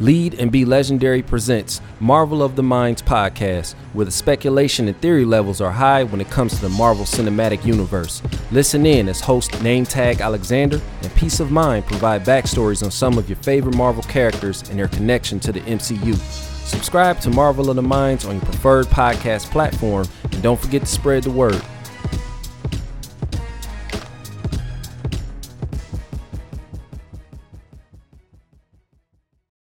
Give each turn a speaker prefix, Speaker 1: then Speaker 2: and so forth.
Speaker 1: Lead and Be Legendary presents Marvel of the Minds podcast, where the speculation and theory levels are high when it comes to the Marvel Cinematic Universe. Listen in as host Nametag Alexander and Peace of Mind provide backstories on some of your favorite Marvel characters and their connection to the MCU. Subscribe to Marvel of the Minds on your preferred podcast platform and don't forget to spread the word.